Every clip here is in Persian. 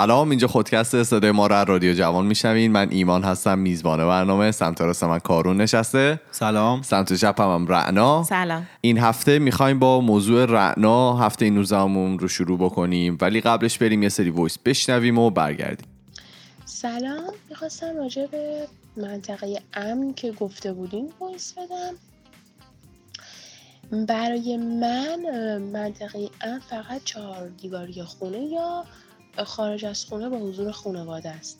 سلام اینجا خودکست صدای ما را رادیو جوان میشنوین. من ایمان هستم میزبان برنامه. سمت راست من کارون نشسته. سلام. سمت چپ هم, هم رعنا. سلام. این هفته می‌خوایم با موضوع رعنا هفته این روزمون رو شروع بکنیم. ولی قبلش بریم یه سری voice بشنویم و برگردیم. سلام. می‌خواستم راجع به منطقه امن که گفته بودیم voice بدم. برای من منطقه امن فقط چهار دیواری خونه یا خارج از خونه با حضور خانواده است.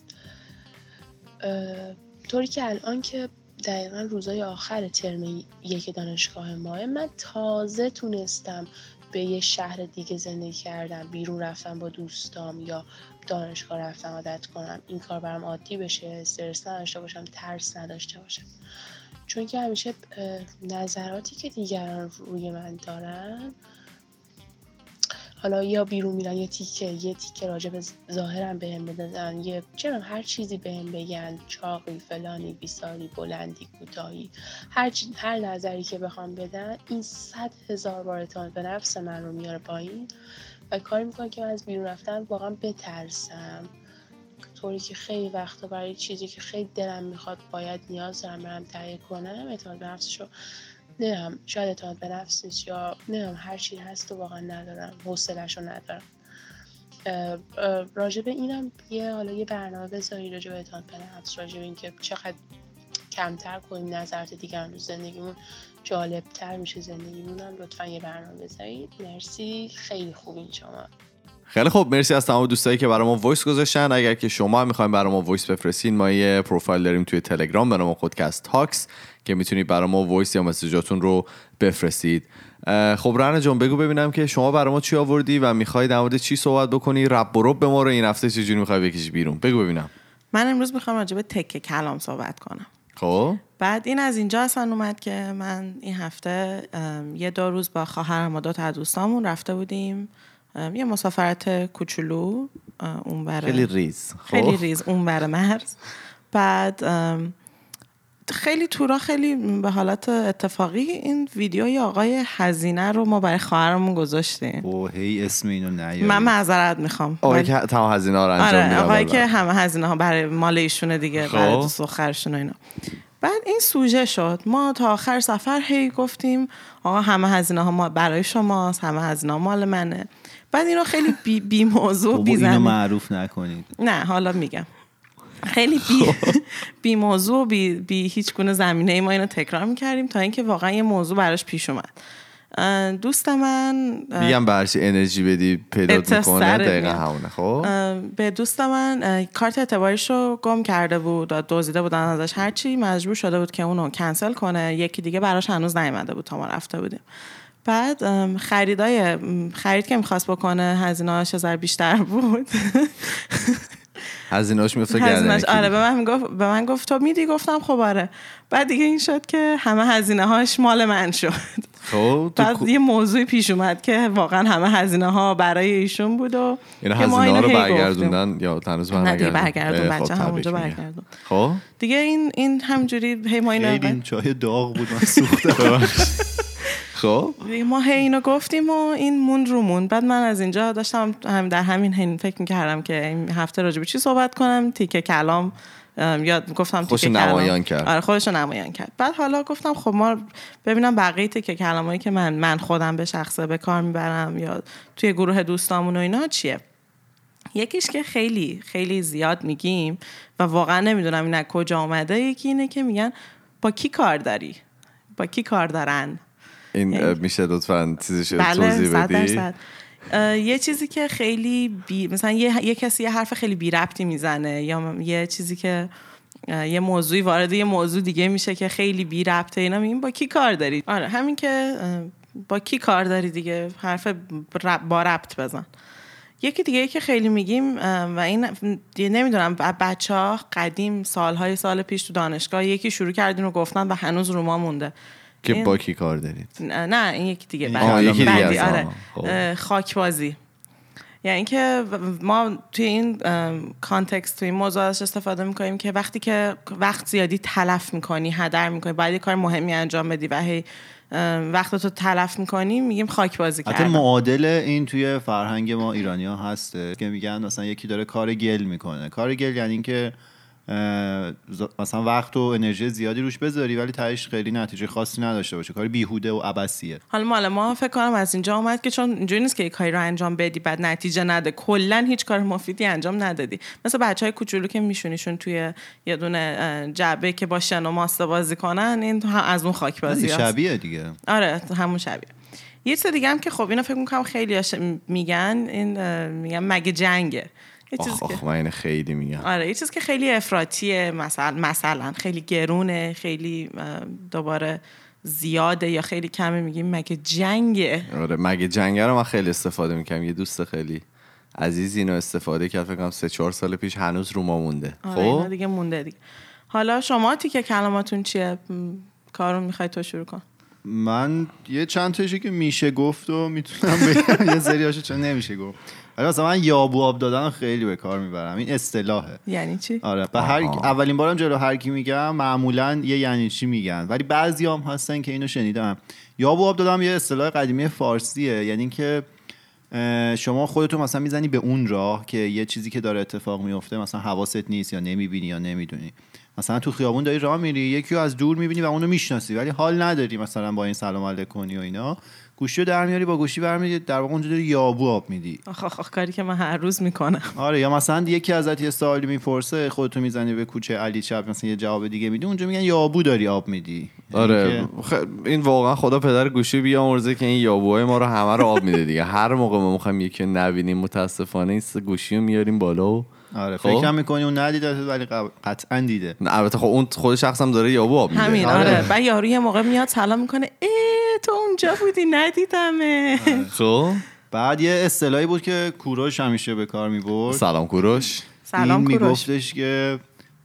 طوری که الان که دقیقا روزای آخر ترم یک دانشگاه ماه من تازه تونستم به یه شهر دیگه زندگی کردم. بیرون رفتم با دوستام یا دانشگاه رفتم عادت کنم. این کار برام عادی بشه استرس نداشته باشم ترس نداشته باشم. چون که همیشه نظراتی که دیگران روی من دارن حالا یا بیرون میرن یه تیکه یه تیکه راجع به ظاهرم بهم بدن یه چرا هر چیزی بهم بگن چاقی فلانی بیساری بلندی کوتاهی هر هر نظری که بخوام بدن این صد هزار بار اعتماد به نفس من رو میاره پایین و کاری می‌کنه که من از بیرون رفتن واقعا بترسم. طوری که خیلی وقتا برای چیزی که خیلی دلم می‌خواد باید نیاز دارم برم تهیه کنم اعتماد به نفسشو نمی‌دونم شاید اعتماد به نفس نیست یا نمی‌دونم هر چی هست و واقعا ندارم حوصلش رو ندارم راجع به اینم یه حالا یه برنامه بذاری راجع به اعتماد به نفس راجع به اینکه چقدر کمتر کنیم نظرات دیگران رو زندگیمون جالبتر میشه زندگیمونم لطفا یه برنامه بذارید مرسی. خیلی خوبین شما. خیلی خوب. مرسی از تمام دوستایی که برای ما voice گذاشتن. اگر که شما هم می‌خوایم برای ما voice بفرستین ما یه پروفایل داریم توی تلگرام به نام خودکست تاکس. که می‌تونید برای ما voice یا message اتون رو بفرستید. خب رعنا جان بگو ببینم که شما برای ما چی آوردی و می‌خوای در مورد چی صحبت بکنی؟ رب و رب ما رو این هفته چجوری می‌خوای بکشی بیرون؟ بگو ببینم. من امروز می‌خوام راجع به تکه کلام صحبت کنم. خب. بعد این از اینجا اصلا اومد که من این هفته یه دو روز با خواهرم و دو تا دوستامون رفته بودیم. یه مسافرت کوچولو اون خیلی ریز. خب. خیلی ریز اون مرز. بعد خیلی تورا خیلی به حالت اتفاقی این ویدیوی آقای هزینه رو ما برای خواهرمون گذاشتیم. او هی اسم اینو نیاری من معذرت می‌خوام. آقای که تمام هزینه ها رو انجام آره آقای که همه هزینه ها برای مال ایشونه دیگه خب. برای سخرشون و اینا. بعد این سوژه شد. ما تا آخر سفر هی گفتیم آقا همه هزینه ها ما برای شماست همه هزینه ها مال منه. بعد اینو خیلی بی, بی موضوع بی اینو معروف نکنید. نه حالا میگم. خیلی بی, بی موضوع بی, بی هیچ گونه زمینه ای ما اینو تکرار می‌کردیم تا اینکه واقعا یه موضوع براش پیش اومد. دوست من میگم برش انرژی بدی پیدا می‌کنه دقیقا همونه خب؟ به دوست من کارت اعتباریش رو گم کرده بود دزدیده بودن ازش. هرچی مجبور شده بود که اونو کنسل کنه یکی دیگه براش هنوز نیومده بود تا ما رفته بودیم. بعد خریدای خرید که می‌خواست بکنه هزینه‌اش از بیشتر بود. هزینه‌اش میفته گردن آره به من گفت به من گفت تو میدی؟ گفتم خب آره. بعد دیگه این شد که همه هزینه هاش مال من شد. خب بعد یه موضوعی پیش اومد که واقعا همه هزینه ها برای ایشون بود و این هزینه ها رو برگردوندن؟ یا تنوز برگردوندن برگردون بچه همونجا برگردون خب؟ دیگه این این همجوری هی ما این چای داغ بود من سوختم خب. ما هی اینو گفتیم و این مون رو مون بعد من از اینجا داشتم هم در همین هین فکر می‌کردم که این هفته راجع به چی صحبت کنم. تیکه کلام یاد گفتم خوش نمایان کرد. آره خودش نمایان کرد. بعد حالا گفتم خب ما ببینم بقیه تیکه کلامایی که من من خودم به شخصه به کار می‌برم یا توی گروه دوستامون و اینا چیه؟ یکیش که خیلی خیلی زیاد میگیم و واقعا نمی‌دونم این کجا آمده یکی اینه که میگن با کی کار داری؟ با کی کار دارن؟ این یعنی میشه لطفا چیزش بله توضیح بدی؟ یه چیزی که خیلی بی... مثلا یه, یه کسی یه حرف خیلی بی ربطی می‌زنه یا یه چیزی که یه موضوعی وارد یه موضوع دیگه میشه که خیلی بی ربطه اینا میگیم با کی کار داری؟ آره همین که با کی کار داری دیگه؟ حرف با ربط بزن. یکی دیگه که خیلی میگیم و این نمی‌دونم بچه ها قدیم سالهای سال پیش تو دانشگاه یکی شروع کردین و گفتن و هنوز رو ما مونده. که با کی کار دارید؟ نه این یکی دیگه آه یکی دیگه آره. خاک بازی یعنی اینکه ما توی این کانتکست توی این موضوع ازش استفاده می‌کنیم که وقتی که وقت زیادی تلف می‌کنی هدر می‌کنی باید یه کار مهمی انجام بدی و هی وقت تو تلف می‌کنی میگیم خاک بازی حتی کردن معادل این توی فرهنگ ما ایرانی ها هسته که میگن مثلا یکی داره کار گل می‌کنه. کار گل یعنی اینکه مثلا وقت و انرژی زیادی روش بذاری ولی تهش خیلی نتیجه خاصی نداشته باشه. کار بیهوده و عبسیه حالا مال ما فکر کنم از اینجا اومد که چون اینجوری نیست که یک کاری رو انجام بدی بعد نتیجه نده. کلا هیچ کار مفیدی انجام ندادی. مثل بچه های کوچولو که میشونیشون توی یه دونه جعبه که با شن و ماسته بازی کنن این هم از اون خاک بازی شبیه دیگه. آره همون شبیه. یه چیز دیگه هم که خب اینو فکر می‌کنم خیلی میگن این میگن مگه جنگه. آخ آخ من خیلی میگم. آره یه چیز که خیلی افراطیه مثلا مثلا خیلی گرونه خیلی دوباره زیاده یا خیلی کمه میگیم مگه جنگه؟ آره مگه جنگه رو من خیلی استفاده می‌کنم یه دوست خیلی عزیز اینو استفاده کرد فکر کنم سه چهار سال پیش هنوز رو ما مونده. آره خب؟ دیگه مونده دیگه. حالا شما تیکه کلماتون چیه؟ کارو می‌خوای تو شروع کن. من یه چند تاشی که میشه گفت و می‌تونم بگم. یه سریاشو چون نمیشه گفت. ولی مثلا من یابو آب دادن خیلی به کار می‌برم. این اصطلاحه. یعنی چی؟ آره به هر. اولین بارم جلو هر کی میگم معمولا یه یعنی چی میگن. ولی بعضی هم هستن که اینو شنیدم. یا آب دادم یه اصطلاح قدیمی فارسیه. یعنی که شما خودتو مثلا می‌زنی به اون راه که یه چیزی که داره اتفاق میفته مثلا حواست نیست یا نمی‌بینی یا نمی‌دونی. مثلا تو خیابون داری راه میری یکی رو از دور می‌بینی و اونو می‌شناسی ولی حال نداری مثلا با این سلام علیک کنی و اینا. گوشی رو در میاری با گوشی برمیاری در واقع اونجا داری یابو آب میدی. آخ آخ آخ کاری که من هر روز می‌کنم. آره یا مثلا یکی ازت یه سوالی می‌پرسه خودتو می‌زنی به کوچه علی چپ مثلا یه جواب دیگه میدی اونجا میگن یابو داری آب میدی. یعنی آره که- خ- این واقعا خدا پدر گوشی بیامرزه که این یابوهای ما رو همه رو آب میده دیگه. هر موقع ما می‌خوایم یکی رو نبینیم متاسفانه این گوشی رو میاریم بالا و آره خب. فکر می‌کنی اون ندیده ولی قطعا دیده. البته خب اون خود شخص هم داره یابو آب میده. همین آره. آره. بعد یارو یه موقع میاد سلام می‌کنه ای تو اونجا بودی ندیدمه. خب بعد یه اصطلاحی بود که کوروش همیشه به کار می‌برد. سلام کوروش. سلام این کوروش. میگفتش که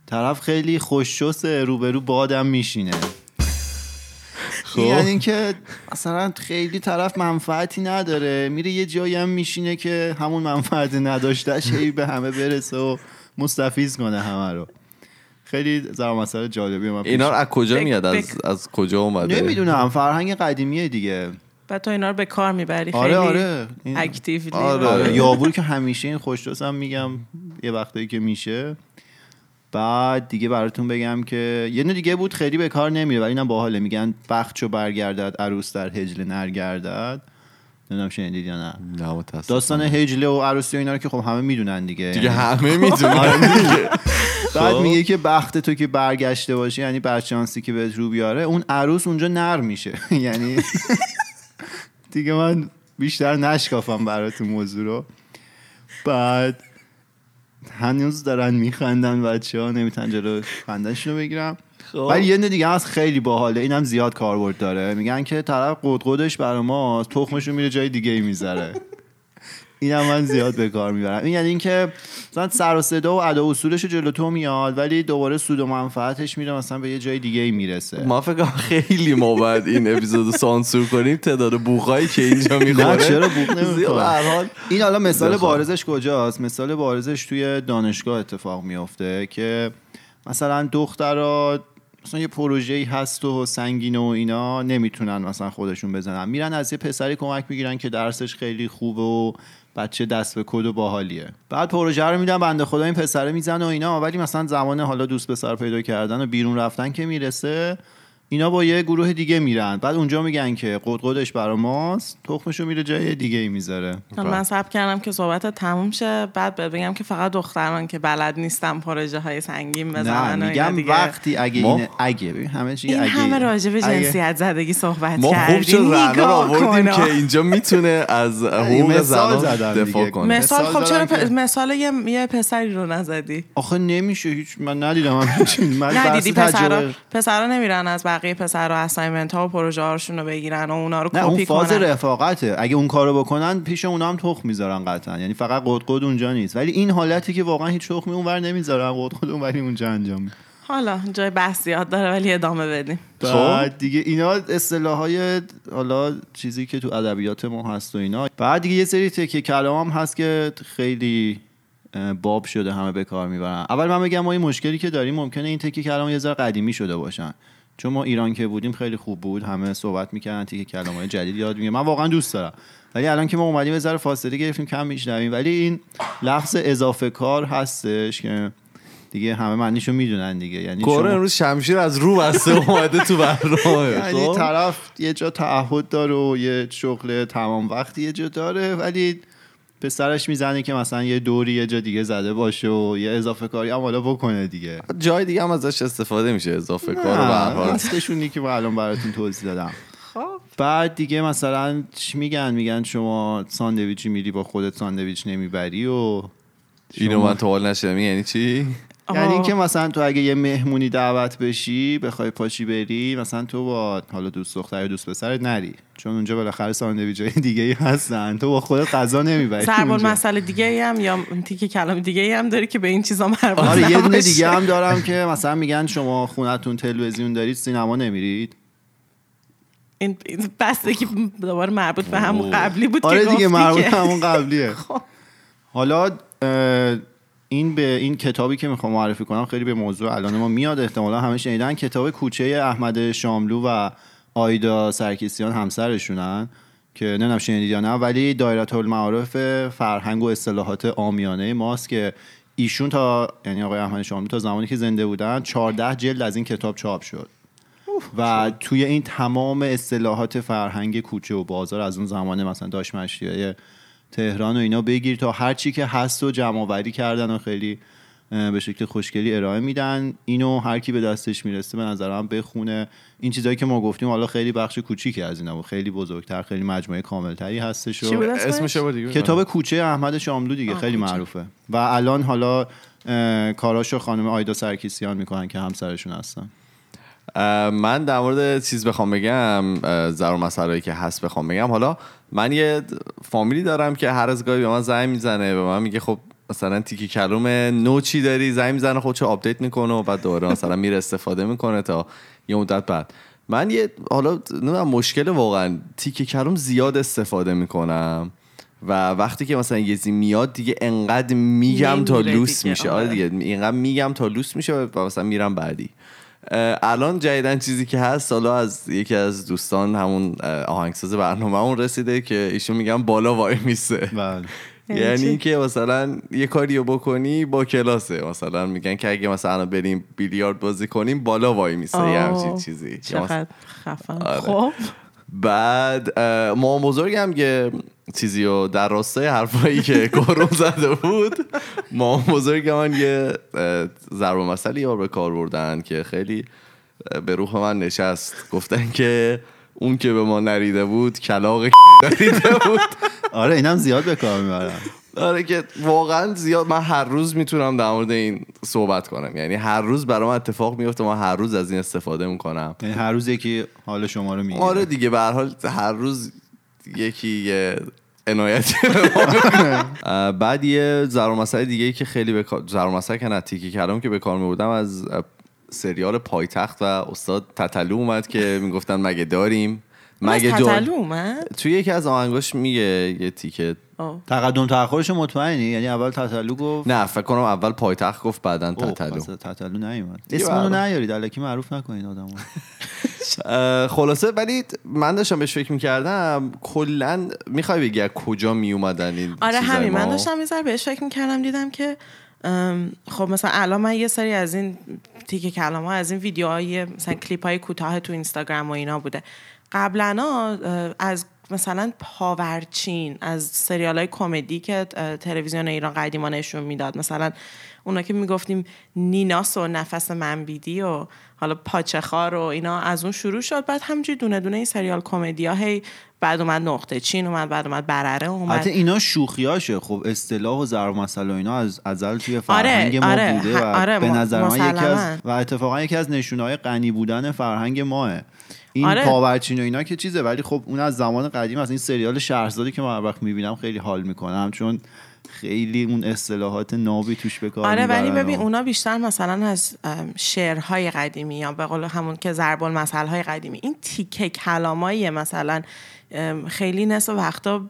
طرف خیلی خوششسه روبرو بادم میشینه. خب. یعنی اینکه مثلا خیلی طرف منفعتی نداره. میره یه جایی هم میشینه که همون منفعت نداشتهش هی به همه برسه و مستفیض کنه همه رو. خیلی زر مسئله جالبی من اینا از کجا بک- میاد؟ از, بک- از کجا اومده؟ نمی‌دونم فرهنگ قدیمیه دیگه. بعد تو اینا رو به کار می‌بری. خیلی آره. آره این- اکتیولی آره. آره یابور که همیشه این هم میگم یه وقتایی که میشه. بعد دیگه براتون بگم که یه نوع دیگه بود خیلی به کار نمیره ولی اینم باحاله. میگن بخت چو برگردد عروس در هجله نرگردد. نمی‌دونم شنیدید یا نه. داستان هجله و عروسی و اینا رو که خب همه می‌دونن دیگه. دیگه یعنی همه می‌دونن. دیگه. بعد خب. میگه که بخت تو که برگشته باشه یعنی برچانسی که بهت رو بیاره اون عروس اونجا نر میشه. یعنی دیگه من بیشتر نشکافم براتون موضوع رو. بعد هنوز دارن میخندن بچه ها نمی‌تونن جلو خندنشون رو بگیرم. خب. ولی یه دیگه هست خیلی باحاله. اینم زیاد کاربرد داره. میگن که طرف قدقدش برا ما تخمش رو میره جای دیگه ای می‌ذاره. اینم من زیاد به کار می‌برم. این یعنی اینکه مثلا سر و صدا و ادا اصولش جلو تو میاد ولی دوباره سود و منفعتش میره مثلا به یه جای دیگه ای می‌رسه. ما فکر خیلی ما باید این اپیزود سانسور کنیم تعداد بوخایی که اینجا می‌خوره. نه چرا زیاد. نمی‌خوره؟ این حالا مثال. بارزش کجاست؟ مثال بارزش توی دانشگاه اتفاق میفته که مثلا دخترها مثلا یه پروژه‌ای هست و سنگین و اینا نمی‌تونن مثلا خودشون بزنن. میرن از یه پسری کمک می‌گیرن که درسش خیلی خوبه و بچه دست به کد و باحالیه. بعد پروژه رو میدن بنده خدا این پسره می‌زنه و اینا ولی مثلا زمان حالا دوست پسر پیدا کردن و بیرون رفتن که می‌رسه اینا با یه گروه دیگه میرن. بعد اونجا میگن که قدقدش برا ماست. تخمشو میره جای دیگه ای می‌ذاره. من سب کردم که صحبت تموم شه. بعد بگم که فقط دختران که بلد نیستن پروژه های سنگین نه بزنن اینا میگم دیگه. وقتی اگه ما- اینه اگه ببین همه چی این اگه همه راجع به اگه- جنسیت زدگی صحبت ما خوب کردیم. شد آوردیم. که اینجا می‌تونه از حقوق زنان دفاع. کنه. مثال مثال خب چرا پ- مثال یه, یه پسری رو نزدی؟ آخه نمیشه هیچ من ندیدم من نه بحث دیدی پسرا؟ تجربه- پسرا نمیرن از بقیه پسرا اسایمنت ها و پروژه هاشون رو بگیرن و اونا رو نه اون کپی فاز کنن. رفاقته. اگه اون کارو بکنن پیش اونا هم تخم می‌ذارن قطعا. یعنی فقط قدقد اونجا نیست. ولی این حالتی که واقعا هیچ تخمی اونور نمی‌ذارن قدقد اونوری اونجا انجام میدن. حالا جای بحث زیاد داره ولی ادامه بدیم. بعد دیگه اینا اصطلاح های حالا چیزی که تو ادبیات ما هست و اینا. بعد دیگه یه سری تکه کلام هم هست که خیلی باب شده همه به کار می‌برن. اول من بگم ما این مشکلی که داریم ممکنه این تکه کلام یه ذره قدیمی شده باشن. چون ما ایران که بودیم خیلی خوب بود همه صحبت می‌کردن تکه کلام های جدید یاد می‌گیرن. من واقعا دوست دارم. ولی الان که ما اومدیم یه ذره فاصله گرفتیم کم میشنویم. ولی این لفظ اضافه کار هستش که دیگه همه معنیشو می‌دونن دیگه. یعنی کره امروز شمشیر از رو بسته اومده تو برنامه. یعنی خب؟ طرف یه جا تعهد داره و یه شغل تمام وقتی یه جا داره ولی پسرش می‌زنه که مثلا یه دوری یه جا دیگه زده باشه و یه اضافه کاری هم حالا بکنه دیگه. جای دیگه هم ازش استفاده میشه اضافه کار رو به هر حال. هستشونی که من الان براتون توضیح دادم. خب. بعد دیگه مثلا چی میگن؟ میگن شما ساندویچی میری با خودت ساندویچ نمی‌بری و اینو من تو حال نشدم. یعنی چی؟ یعنی اینکه مثلا تو اگه یه مهمونی دعوت بشی بخوای پاشی بری مثلا تو با حالا دوست دختر یا دوست پسرت نری چون اونجا بالاخره ساندویچ های دیگه ای هستن تو با خودت غذا نمی‌بری اونجا. مسئله دیگه ای هم یا تیک کلام دیگه ای هم داری که به این چیزا مربوط آره یه دونه. دیگه هم دارم که مثلا میگن شما خونتون تلویزیون دارید سینما نمیرید این بسته که دوباره مربوط به همون. قبلی بود آره دیگه مربوط همون قبلیه خب. حالا این به این کتابی که می‌خوام معرفی کنم خیلی به موضوع الان ما میاد. احتمالا همه شنیدن کتاب کوچه احمد شاملو و آیدا سرکیسیان همسرشونن که نمی‌دونم شنیدید یا نه ولی دایره المعارف فرهنگ و اصطلاحات آمیانه ماست که ایشون تا یعنی آقای احمد شاملو تا زمانی که زنده بودن 14 جلد از این کتاب چاپ شد. و توی این تمام اصطلاحات فرهنگ کوچه و بازار از اون زمان مثلا داشت تهران و اینا بگیر تا هر چی که هست و جمع آوری کردن و خیلی به شکل خوشگلی ارائه میدن. اینو هر کی به دستش می‌رسه به نظرم بخونه. این چیزایی که ما گفتیم حالا خیلی بخش کوچیکی از اینا بود. خیلی بزرگتر خیلی مجموعه کاملتری هستش و اسمش؟ دیگه. کتاب کوچه احمد شاملو دیگه. آه، خیلی کوچه. معروفه. و الان حالا کاراشو خانم آیدا سرکیسیان می‌کنن که همسرشون هستن. من در مورد چیز بخوام بگم ضرر و مسائلی که هست بخوام بگم. حالا من یه فامیلی دارم که هر از گاهی به من زنگ می‌زنه به من میگه خب مثلا تیکه کلوم نو چی داری؟ زنگ می‌زنه خودشو update می‌کنه و بعد دوباره مثلا میره استفاده می‌کنه تا یه مدت بعد. من یه حالا نمی‌دونم مشکل واقعا تیکه کلوم زیاد استفاده می‌کنم و وقتی که مثلا یه میاد دیگه انقدر میگم تا لوس میشه. آره آره. دیگه اینقدر میگم تا لوس میشه و مثلا میرم بعدی. الان جدیدن چیزی که هست حالا از یکی از دوستان همون آهنگساز برنامه اون رسیده که ایشون میگن بالا وای میسه. بله. یعنی یعنی؟ که مثلا یه کاریو بکنی با کلاسه. مثلا میگن که اگه مثلا بریم بیلیارد بازی کنیم بالا وای میسه. یه همچین چیزی. چقدر خفن. آره. خب. بعد مامان بزرگم که چیزی رو در راستای حرفایی که کارون زده بود. مامان بزرگ من یه ضرب مسئله یار به کار بردن که خیلی به روح من نشست. گفتن که اون که به ما نریده بود کلاق نریده بود. آره اینم زیاد به کار می‌برن. آره که واقعا زیاد من هر روز می‌تونم در مورد این صحبت کنم. یعنی هر روز برای من اتفاق میفته من هر روز از این استفاده می‌کنم. یعنی هر روز یکی حال شما رو می‌گیره. آره دیگه به هر حال هر روز یکی یه. اه، بعد یه ضرر مسئله دیگه ای که خیلی به ضرر مسئله که نه تیکی کردم که به کار میبردم از اه، سریال پایتخت و استاد تتلو اومد که می‌گفتن مگه داریم؟ مگه از داریم اومد؟ توی یکی از آهنگاش میگه یه تیکه. آه. تقدم تاخرش مطمئنی؟ یعنی اول تتلو گفت؟ نه فکر کنم اول پایتخت گفت بعدا اوه، تتلو. تتلو نیومد. اسمونو. نیارید الکی معروف نکنید آدمو. خلاصه ولی من داشتم بهش فکر می‌کردم کلا می‌خوای بگی از کجا میومدن این آره همین. من؟ داشتم یه ذره بهش فکر می‌کردم دیدم که خب مثلا الان من یه سری از این تیک کلام ها از این ویدیوهای مثلا کلیپ های کوتاه تو اینستاگرام و اینا بوده. قبلا از مثلا پاورچین از سریال های کمدی که تلویزیون ایران قدیما نشون می‌داد. مثلا اونا که می‌گفتیم نیناس و نفس منبیدی و حالا پاچخار و اینا از اون شروع شد. بعد همینجوری دونه دونه این سریال کمدی ها هی بعد اومد نقطه چین اومد بعد اومد برره اومد. البته اینا شوخیاشه. خب اصطلاح و ضرب مسئله و اینا از ازل توی فرهنگ ما آره، بوده و آره، به نظر من یکی از. و اتفاقا یکی از نشونهای غنی بودن فرهنگ ماه. این آره. پاورچین و اینا که چیزه ولی خب اون از زمان قدیم از این سریال شهرزادی که من هر وقت می‌بینم خیلی حال می‌کنم چون خیلی اون اصطلاحات نابی توش به کار آره ولی ببین اونا بیشتر مثلا از شعرهای قدیمی یا به قول همون که ضرب های قدیمی. این تیکه کلامایی مثلا. خیلی نصف وقتا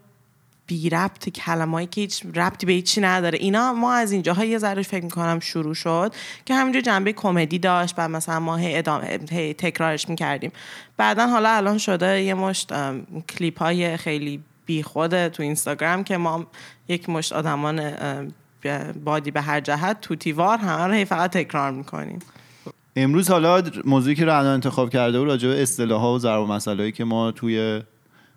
بی ربط کلمایی که هیچ ربطی به هیچی نداره. اینا ما از اینجاها یه ذره فکر می‌کنم شروع شد که همینجا جنبه کمدی داشت و مثلا ما هی, ادامه هی تکرارش می‌کردیم. بعدا حالا الان شده یه مشت کلیپ های خیلی بی خوده تو اینستاگرام که ما یک مشت آدمان بادی به هر جهت توتیوار همه رو فقط تکرار می‌کنیم. امروز حالا موضوعی که رعنا انتخاب کرده بود راجع به اصطلاح ها و ضرب و مسائلی که ما توی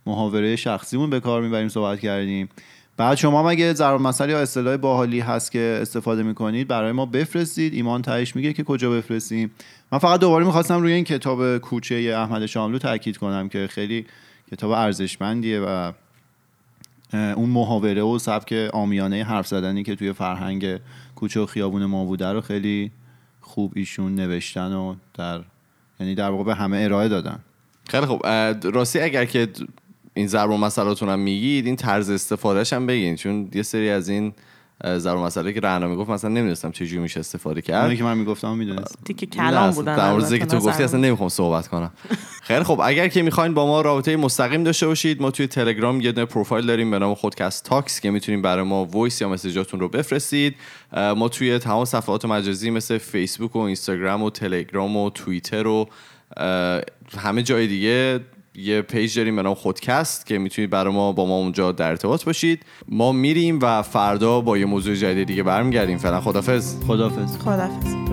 محاوره شخصیمون به کار می‌بریم صحبت کردیم. بعد شما هم اگه ضرب مسئله یا اصطلاح باحالی هست که استفاده می‌کنید برای ما بفرستید. ایمان تهش میگه که کجا بفرستیم. من فقط دوباره می‌خواستم روی این کتاب کوچه احمد شاملو تاکید کنم که خیلی کتاب ارزشمندیه و اون محاوره و سبک آمیانه حرف زدنی که توی فرهنگ کوچه و خیابون ما بوده رو خیلی خوب ایشون نوشتن و در یعنی در واقع به همه ارائه دادن. خیلی خوب. راستی اگر که این ضرب مسئلاتون هم میگید این طرز استفادهش هم بگین چون یه سری از این ضرب مسئله که رعنا می‌گفت مثلا نمی‌دونستم چجوری میشه استفاده کرد. اونی که من می‌گفتم می‌دونست. نه، کلام بودن در مورد که تو گفتی. اصلا نمی‌خوام صحبت کنم. خیلی خب اگر که می‌خواین با ما رابطه مستقیم داشته باشید ما توی تلگرام یه دونه پروفایل داریم به نام خودکست Talks که می‌تونیم برای ما voice یا message اتون رو بفرستید. ما توی تمام صفحات مجازی مثل فیسبوک و اینستاگرام و تلگرام و توییتر و همه جای دیگه یه page داریم به نام خودکست که می‌تونید برای ما با ما اونجا در ارتباط باشید. ما میریم و فردا با یه موضوع جدید دیگه برمیگردیم. فعلا خدافظ خدافظ خدافظ